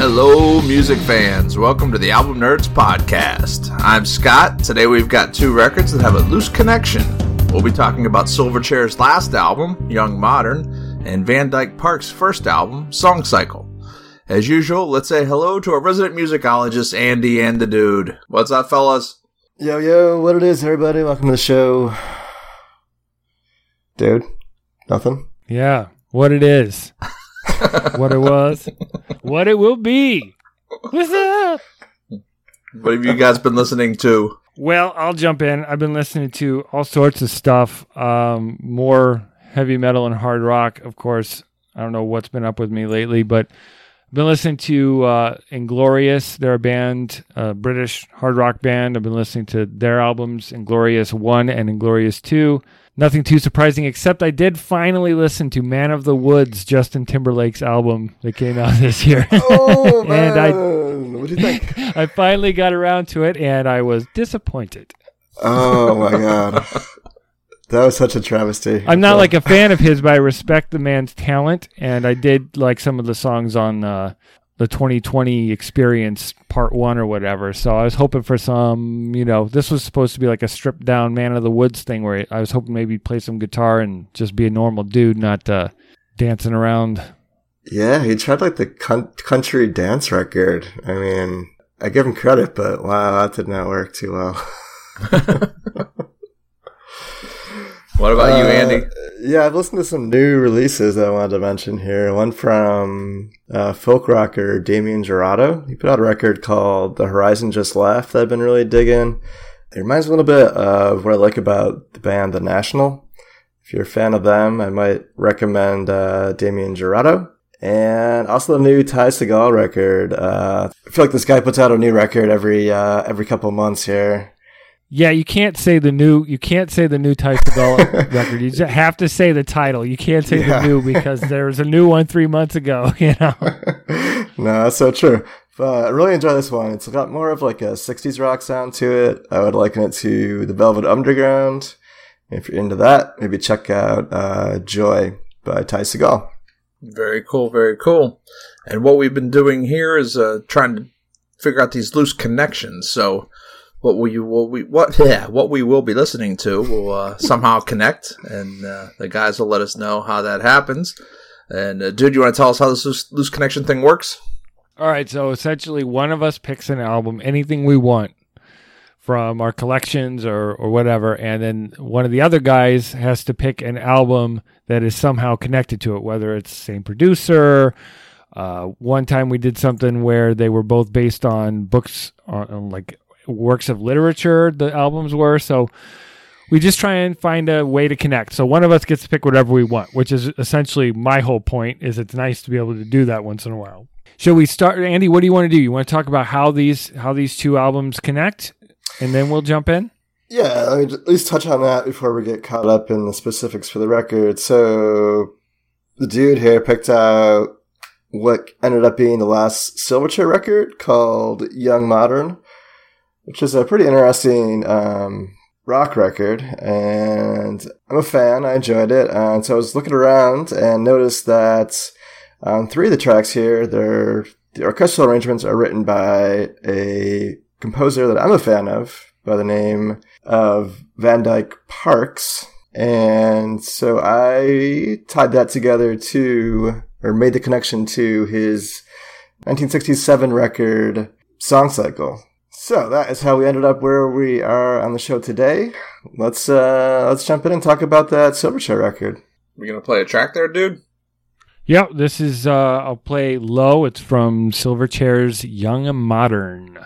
Hello, music fans. Welcome to the Album Nerds Podcast. I'm Scott. Today we've got two records that have a loose connection. We'll be talking about Silverchair's last album, Young Modern, and Van Dyke Parks' first album, Song Cycle. As usual, let's say hello to our resident musicologist, Andy and the Dude. What's up, fellas? Yo, yo, what it is, everybody? Welcome to the show. Dude, nothing? Yeah, what it is, what it was, what it will be. What's up? What have you guys been listening to? Well, I'll jump in. I've been listening to all sorts of stuff, um, more heavy metal and hard rock, of course. I don't know what's been up with me lately, but I've been listening to uh, Inglorious. They're a band, a British hard rock band. I've been listening to their albums, Inglorious 1 and Inglorious 2. Nothing too surprising, except I did finally listen to Man of the Woods, Justin Timberlake's album that came out this year. Oh, man. And I- what do you think? I finally got around to it and I was disappointed. Oh, my God. That was such a travesty. I'm not like a fan of his, but I respect the man's talent, and I did like some of the songs on uh, the 2020 Experience Part One or whatever. So I was hoping for some, you know, this was supposed to be like a stripped down Man of the Woods thing, where I was hoping maybe play some guitar and just be a normal dude, not uh, dancing around. Yeah, he tried like the con- country dance record. I mean, I give him credit, but wow, that did not work too well. What about you, Uh, Andy? Yeah, I've listened to some new releases that I wanted to mention here. One from uh, folk rocker Damien Jurado. He put out a record called The Horizon Just Laughed that I've been really digging. It reminds me a little bit of what I like about the band The National. If you're a fan of them, I might recommend uh, Damien Jurado. And also the new Ty Segall record. Uh, I feel like this guy puts out a new record every uh, every couple months here. Yeah, you can't say the new. You can't say the new Ty Segall record. You just have to say the title. You can't say Yeah. the new because there was a new one three months ago. You know. no, that's so true. But I really enjoy this one. It's got more of like a 60s rock sound to it. I would liken it to the Velvet Underground. If you're into that, maybe check out uh, Joy by Ty Segall. Very cool, very cool. And what we've been doing here is uh, trying to figure out these loose connections. So, what we what we what yeah what we will be listening to will uh, somehow connect, and uh, the guys will let us know how that happens. And uh, dude, you want to tell us how this loose, loose connection thing works? All right, so essentially, one of us picks an album, anything we want from our collections or, or whatever, and then one of the other guys has to pick an album that is somehow connected to it, whether it's same producer. Uh, one time we did something where they were both based on books, on, on like works of literature. The albums were so. We just try and find a way to connect. So one of us gets to pick whatever we want, which is essentially my whole point. Is it's nice to be able to do that once in a while. Shall we start, Andy? What do you want to do? You want to talk about how these how these two albums connect, and then we'll jump in. Yeah, let me at least touch on that before we get caught up in the specifics for the record. So, the dude here picked out what ended up being the last Silverchair record called Young Modern, which is a pretty interesting um, rock record. And I'm a fan, I enjoyed it. And so I was looking around and noticed that um, three of the tracks here, they're, the orchestral arrangements are written by a composer that I'm a fan of by the name of Van Dyke Parks. And so I tied that together to, or made the connection to his 1967 record, Song Cycle. So that is how we ended up where we are on the show today. Let's, uh, let's jump in and talk about that Silverchair record. We gonna play a track there, dude? Yep, this is uh, I'll play low. It's from Silverchair's Young and Modern.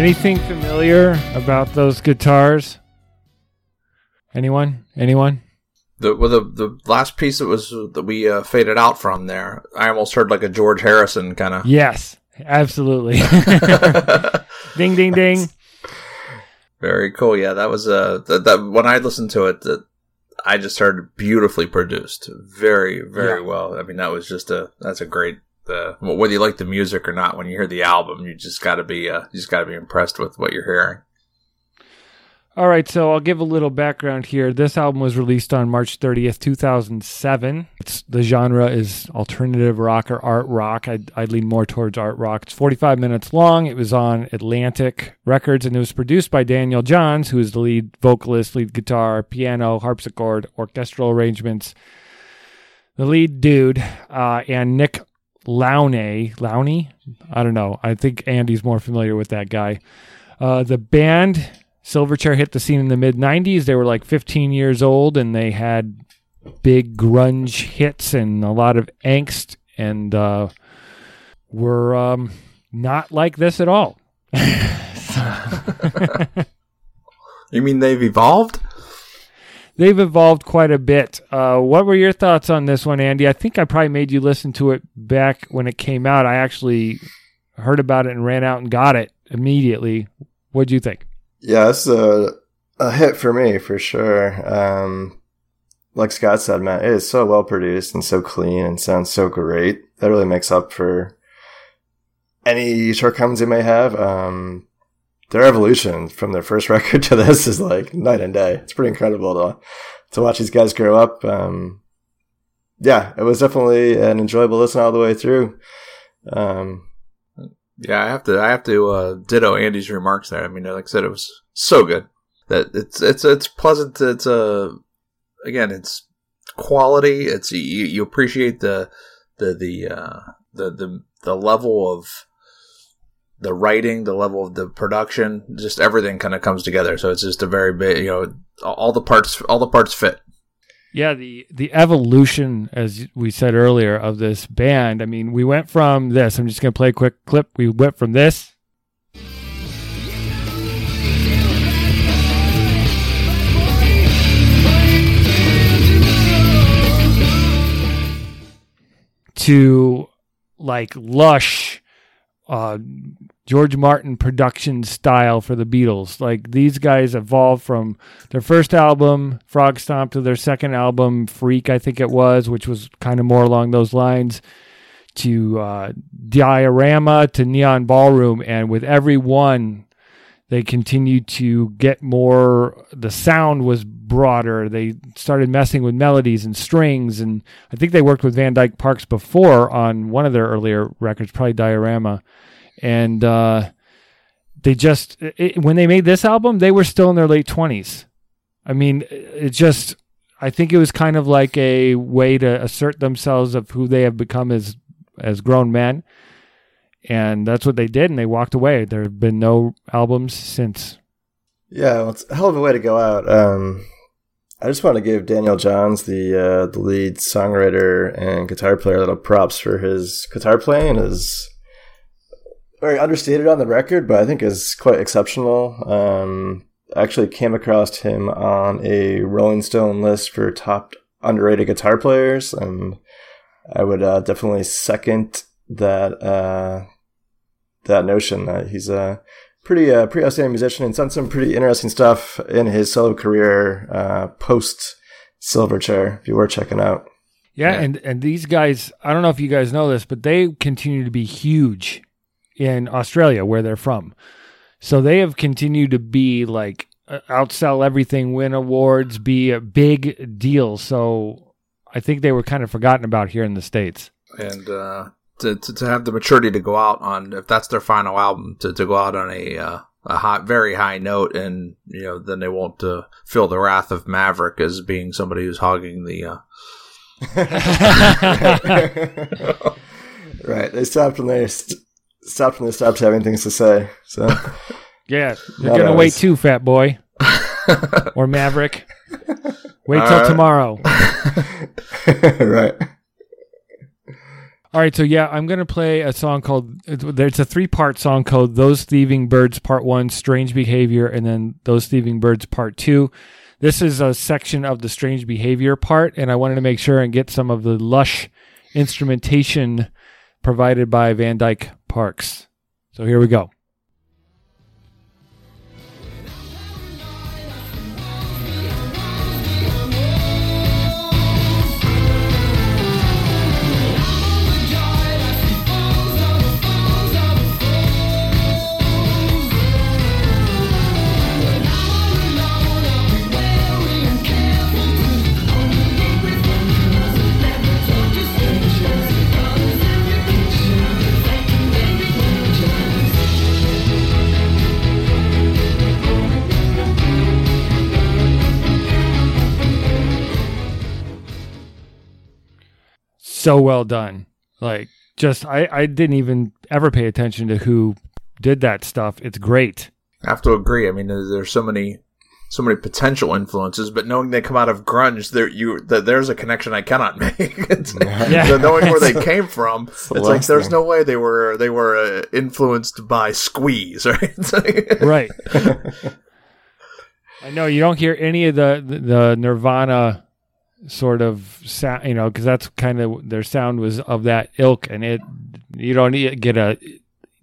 Anything familiar about those guitars? Anyone? Anyone? The well, the the last piece that was that we uh, faded out from there, I almost heard like a George Harrison kind of. Yes, absolutely. ding, ding, ding. Very cool. Yeah, that was uh that, that when I listened to it, that I just heard beautifully produced, very very Yeah. well. I mean, that was just a that's a great. Uh, whether you like the music or not, when you hear the album, you just got to be uh, you just got to be impressed with what you're hearing. All right, so I'll give a little background here. This album was released on March 30th, 2007. It's, the genre is alternative rock or art rock. I'd, I'd lean more towards art rock. It's 45 minutes long. It was on Atlantic Records and it was produced by Daniel Johns, who is the lead vocalist, lead guitar, piano, harpsichord, orchestral arrangements, the lead dude, uh, and Nick Launay. Launay? I don't know. I think Andy's more familiar with that guy. Uh, the band Silverchair hit the scene in the mid 90s. They were like 15 years old and they had big grunge hits and a lot of angst and uh, were um, not like this at all. You mean they've evolved? They've evolved quite a bit. Uh, what were your thoughts on this one, Andy? I think I probably made you listen to it back when it came out. I actually heard about it and ran out and got it immediately. What do you think? Yeah, it's a a hit for me for sure. Um, like Scott said, man, it is so well produced and so clean and sounds so great. That really makes up for any shortcomings they may have. Um, their evolution from their first record to this is like night and day. It's pretty incredible to to watch these guys grow up. Um, yeah, it was definitely an enjoyable listen all the way through. Um, Yeah, I have to. I have to uh, ditto Andy's remarks there. I mean, like I said, it was so good that it's it's it's pleasant. It's a again, it's quality. It's you, you appreciate the the the uh, the the the level of the writing, the level of the production, just everything kind of comes together. So it's just a very big, you know, all the parts, all the parts fit. Yeah, the the evolution, as we said earlier, of this band. I mean, we went from this. I'm just going to play a quick clip. We went from this to like lush uh, George Martin production style for the Beatles. Like these guys evolved from their first album, Frogstomp, to their second album, Freak, I think it was, which was kind of more along those lines, to uh, Diorama, to Neon Ballroom. And with every one, they continued to get more, the sound was broader. They started messing with melodies and strings. And I think they worked with Van Dyke Parks before on one of their earlier records, probably Diorama and uh, they just it, when they made this album they were still in their late 20s i mean it just i think it was kind of like a way to assert themselves of who they have become as as grown men and that's what they did and they walked away there have been no albums since Yeah, well, it's a hell of a way to go out. Um, I just want to give Daniel Johns, the uh, the lead songwriter and guitar player, a little props for his guitar playing. is very understated on the record, but I think is quite exceptional. Um, actually came across him on a Rolling Stone list for top underrated guitar players, and I would uh, definitely second that uh, that notion that he's a pretty uh, pretty outstanding musician and done some pretty interesting stuff in his solo career uh, post Silverchair. If you were checking out, yeah, Yeah. and and these guys i don't know if you guys know this but they continue to be huge in australia where they're from so they have continued to be like uh, outsell everything win awards be a big deal so i think they were kind of forgotten about here in the states and uh, to, to to have the maturity to go out on if that's their final album to, to go out on a uh, a high, very high note and you know then they won't uh, feel the wrath of Maverick as being somebody who's hogging the uh, right? They stopped when they st- stopped when they stopped having things to say. So yeah you're Not gonna wait too fat boy or maverick wait till All right. tomorrow right. All right, so yeah, I'm gonna play a song called. It's a three part song called "Those Thieving Birds" Part One, "Strange Behavior," and then "Those Thieving Birds" Part Two. This is a section of the strange behavior part, and I wanted to make sure and get some of the lush instrumentation provided by Van Dyke Parks. So here we go. So well done. Like just I I didn't even ever pay attention to who did that stuff. It's great. I have to agree. I mean, there's so many so many potential influences, but knowing they come out of grunge, there you that there's a connection I cannot make. it's, Yeah. so knowing where they came from, it's, the like there's thing. no way they were they were uh, influenced by Squeeze, right? Like- Right. I know you don't hear any of the the, the Nirvana sort of sound, you know, because that's kind of their sound was of that ilk, and it you don't get a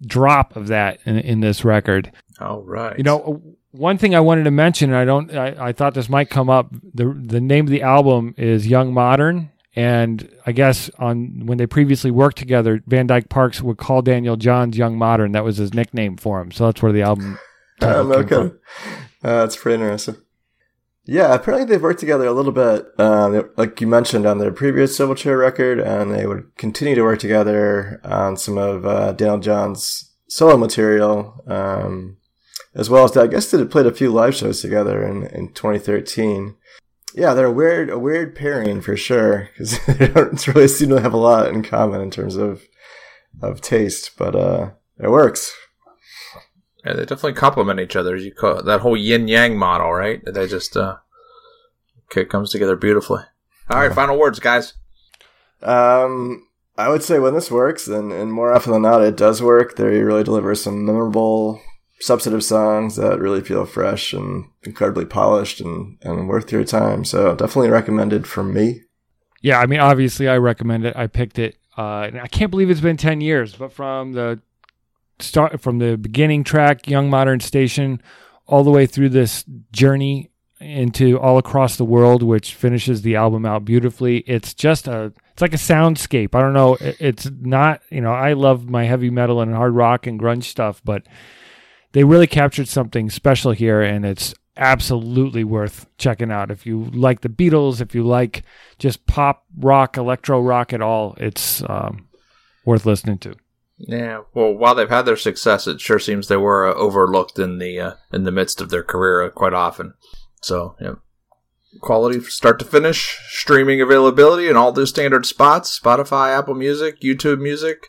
drop of that in, in this record. All right. You know, one thing I wanted to mention, and I don't, I, I thought this might come up. the The name of the album is Young Modern, and I guess on when they previously worked together, Van Dyke Parks would call Daniel Johns Young Modern. That was his nickname for him. So that's where the album. Um, okay. Uh, that's pretty interesting. Yeah, apparently they've worked together a little bit, um, like you mentioned on their previous Silverchair record, and they would continue to work together on some of uh, Daniel Johns' solo material, um, as well as I guess they played a few live shows together in, in 2013. Yeah, they're a weird, a weird pairing for sure because they don't really seem to have a lot in common in terms of of taste, but uh, it works. Yeah, they definitely complement each other. You call that whole yin yang model, right? They just uh, it comes together beautifully. All right, final words, guys. Um, I would say when this works, and, and more often than not, it does work. They really deliver some memorable, substantive songs that really feel fresh and incredibly polished and, and worth your time. So definitely recommended from me. Yeah, I mean, obviously, I recommend it. I picked it. Uh, and I can't believe it's been ten years, but from the start, from the beginning track, Young Modern Station, all the way through this journey into all across the world, which finishes the album out beautifully. It's just a, it's like a soundscape. I don't know. It's not, you know, I love my heavy metal and hard rock and grunge stuff, but they really captured something special here, and it's absolutely worth checking out. If you like the Beatles, if you like just pop rock, electro rock at all, it's um, worth listening to. Yeah. Well, while they've had their success, it sure seems they were uh, overlooked in the uh, in the midst of their career uh, quite often. So, yeah. Quality start to finish, streaming availability in all the standard spots: Spotify, Apple Music, YouTube Music.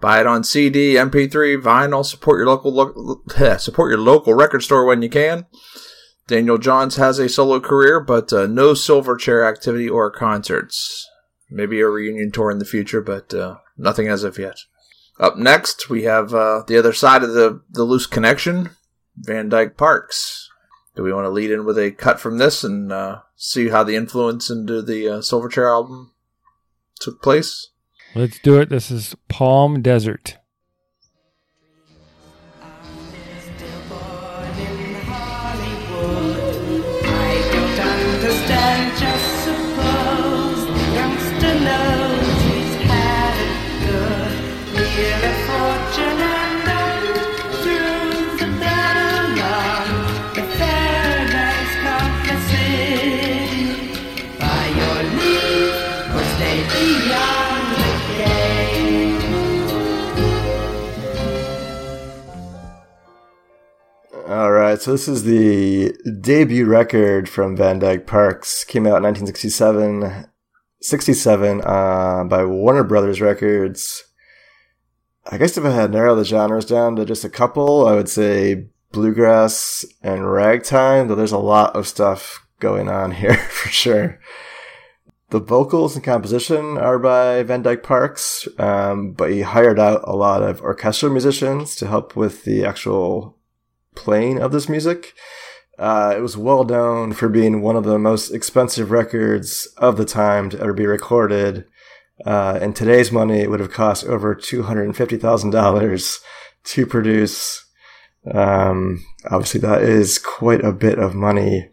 Buy it on CD, MP3, vinyl. Support your local lo- support your local record store when you can. Daniel Johns has a solo career, but uh, no Silverchair activity or concerts. Maybe a reunion tour in the future, but uh, nothing as of yet. Up next, we have uh, the other side of the, the loose connection, Van Dyke Parks. Do we want to lead in with a cut from this and uh, see how the influence into the uh, Silverchair album took place? Let's do it. This is Palm Desert. So this is the debut record from Van Dyke Parks. Came out in 1967, 67 uh, by Warner Brothers Records. I guess if I had narrowed the genres down to just a couple, I would say bluegrass and ragtime. Though there's a lot of stuff going on here for sure. The vocals and composition are by Van Dyke Parks, um, but he hired out a lot of orchestral musicians to help with the actual playing of this music. Uh, it was well known for being one of the most expensive records of the time to ever be recorded. Uh, in today's money, it would have cost over $250,000 to produce. Um, obviously, that is quite a bit of money.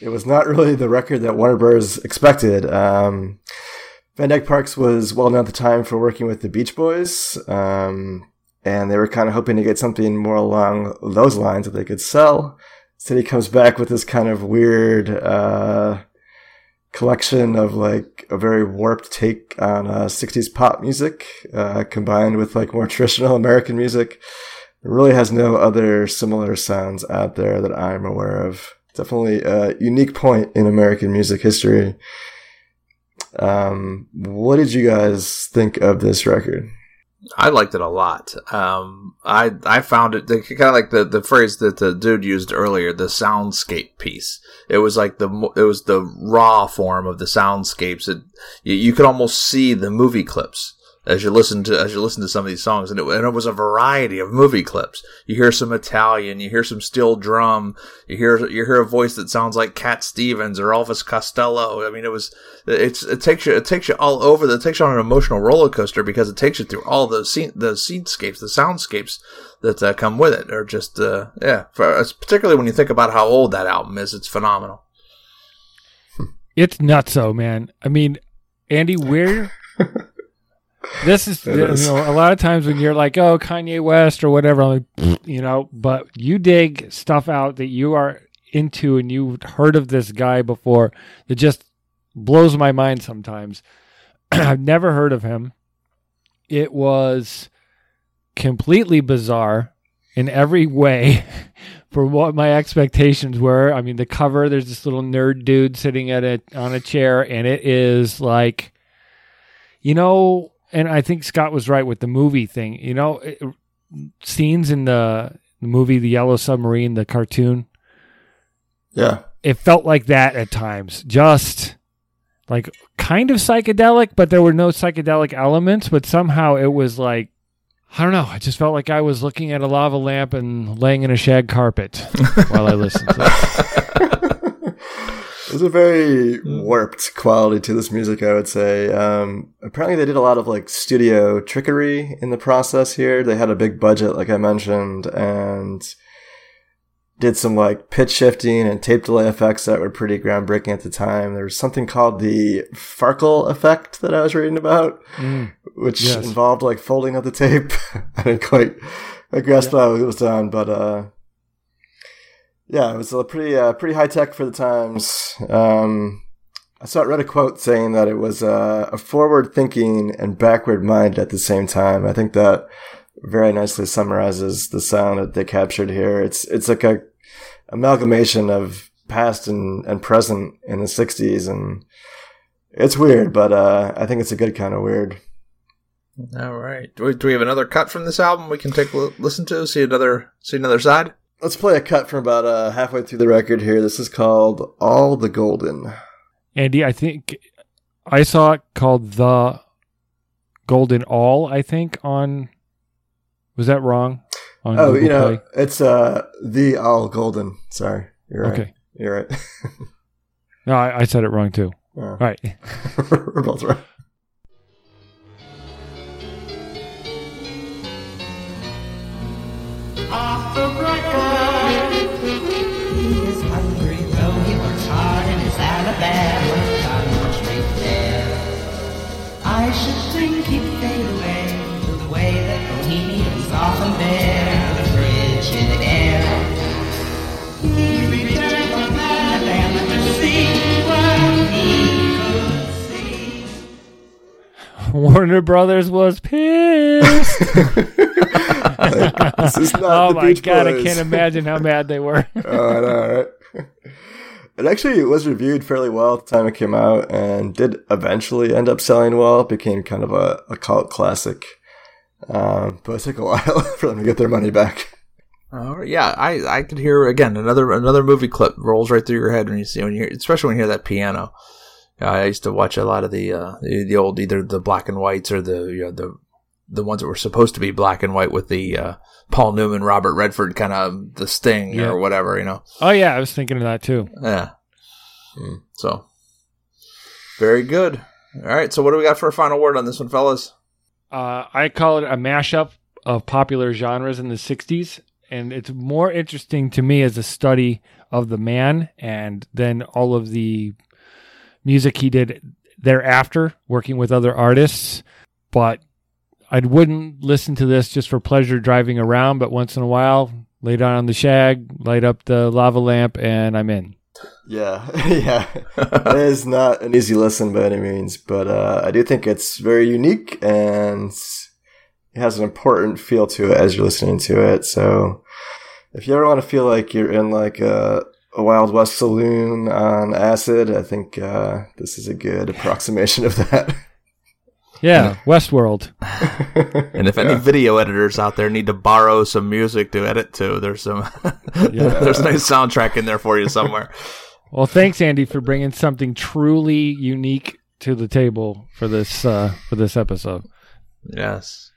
It was not really the record that Warner Bros. expected. Um, Van Dyke Parks was well known at the time for working with the Beach Boys, um, and they were kind of hoping to get something more along those lines that they could sell. So he comes back with this kind of weird uh, collection of like a very warped take on uh, 60s pop music, uh, combined with like more traditional American music. It really has no other similar sounds out there that I'm aware of. Definitely a unique point in American music history. Um, what did you guys think of this record? I liked it a lot. Um, I I found it kind of like the, the phrase that the dude used earlier, the soundscape piece. It was like the it was the raw form of the soundscapes. It you, you could almost see the movie clips as you listen to as you listen to some of these songs, and it, and it was a variety of movie clips. You hear some Italian, you hear some steel drum, you hear you hear a voice that sounds like Cat Stevens or Elvis Costello. I mean, it was it's it takes you it takes you all over. It takes you on an emotional roller coaster because it takes you through all the scene the scenescapes, the soundscapes that uh, come with it. are just uh, yeah, for, particularly when you think about how old that album is, it's phenomenal. It's nuts, nutso, man. I mean, Andy, where this is, you is. know, a lot of times when you're like, oh, Kanye West or whatever, I'm like, you know, but you dig stuff out that you are into and you've heard of this guy before that just blows my mind sometimes. I've never heard of him. It was completely bizarre in every way for what my expectations were. I mean, the cover, there's this little nerd dude sitting at a on a chair, and it is like, you know, and I think Scott was right with the movie thing. You know, it, scenes in the, the movie The Yellow Submarine, the cartoon, Yeah. it felt like that at times. Just like kind of psychedelic, but there were no psychedelic elements, but somehow it was like I don't know. I just felt like I was looking at a lava lamp and laying in a shag carpet while I listened to it. There's a very warped quality to this music, I would say. Um, apparently, they did a lot of like studio trickery in the process here. They had a big budget, like I mentioned, and did some like pitch shifting and tape delay effects that were pretty groundbreaking at the time. There was something called the Farkle effect that I was reading about, Mm. which Yes. involved like folding of the tape. I didn't quite grasp how it was done, but uh, yeah, it was a pretty uh, pretty high tech for the times. Um, I saw it read a quote saying that it was uh, a forward thinking and backward minded at the same time. I think that very nicely summarizes the sound that they captured here. It's it's like a amalgamation of past and, and present in the '60s, and it's weird, but uh, I think it's a good kind of weird. All right. Do we, do we have another cut from this album we can take a listen to? See another see another side. Let's play a cut from about uh, halfway through the record here. This is called "All the Golden." Andy, I think I saw it called the Golden All. I think on was that wrong? On Oh, Google you know, Play? it's uh the All Golden. Sorry, you're right. okay. You're right. No, I, I said it wrong too. Oh. All right. We're both right. Warner Brothers was pissed. This is not oh the my Beach god, I can't imagine how mad they were. oh, I know, right? It actually was reviewed fairly well at the time it came out, and did eventually end up selling well. It became kind of a, a cult classic, um, but it took a while for them to get their money back. All right. Yeah, I, I could hear again another another movie clip rolls right through your head when you see when you hear, especially when you hear that piano. I used to watch a lot of the uh, the, old either the black and whites or the you know, the the ones that were supposed to be black and white with the uh, Paul Newman, Robert Redford kind of the Sting Yeah. or whatever, you know. Oh yeah, I was thinking of that too. Yeah. So very good. All right. So what do we got for a final word on this one, fellas? Uh, I call it a mashup of popular genres in the 60s. And it's more interesting to me as a study of the man and then all of the music he did thereafter, working with other artists. But I wouldn't listen to this just for pleasure driving around, but once in a while, lay down on the shag, light up the lava lamp, and I'm in. Yeah, yeah. it is not an easy listen by any means, but uh, I do think it's very unique and it has an important feel to it as you're listening to it. So if you ever want to feel like you're in like a, a Wild West saloon on acid, I think uh, this is a good approximation of that. Yeah, Westworld. And if any video editors out there need to borrow some music to edit to, there's some there's a nice soundtrack in there for you somewhere. Well, thanks, Andy, for bringing something truly unique to the table for this uh, for this episode. Yes.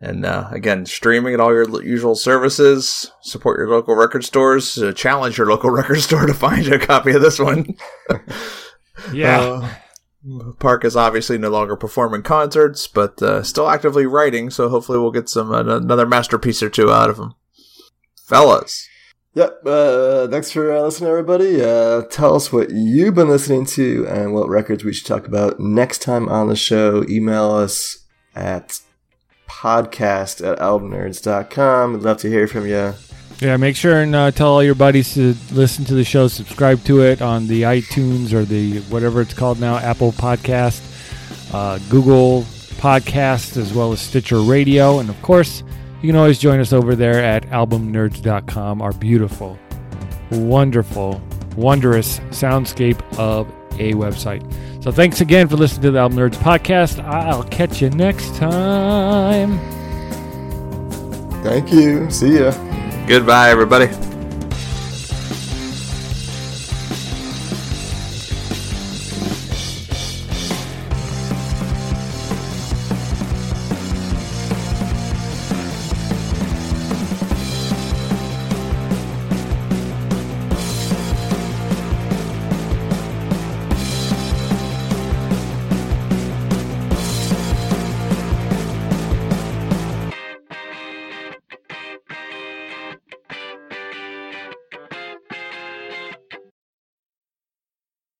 And uh, again, streaming at all your usual services. Support your local record stores. Uh, challenge your local record store to find you a copy of this one. Yeah, Uh, Park is obviously no longer performing concerts, but uh, still actively writing. So hopefully, we'll get some uh, another masterpiece or two out of him. Fellas, Yep. Uh, thanks for uh, listening, everybody. Uh, tell us what you've been listening to and what records we should talk about next time on the show. Email us at podcast at albumnerds.com. We'd love to hear from you. yeah. Make sure and uh, tell all your buddies to listen to the show, subscribe to it on the iTunes or the whatever it's called now, Apple Podcast, uh, Google Podcast, as well as Stitcher Radio, and of course, you can always join us over there at albumnerds.com. Our beautiful, wonderful, wondrous soundscape of a website. So thanks again for listening to the Album Nerds podcast. I'll catch you next time. Thank you. See ya. goodbye, everybody.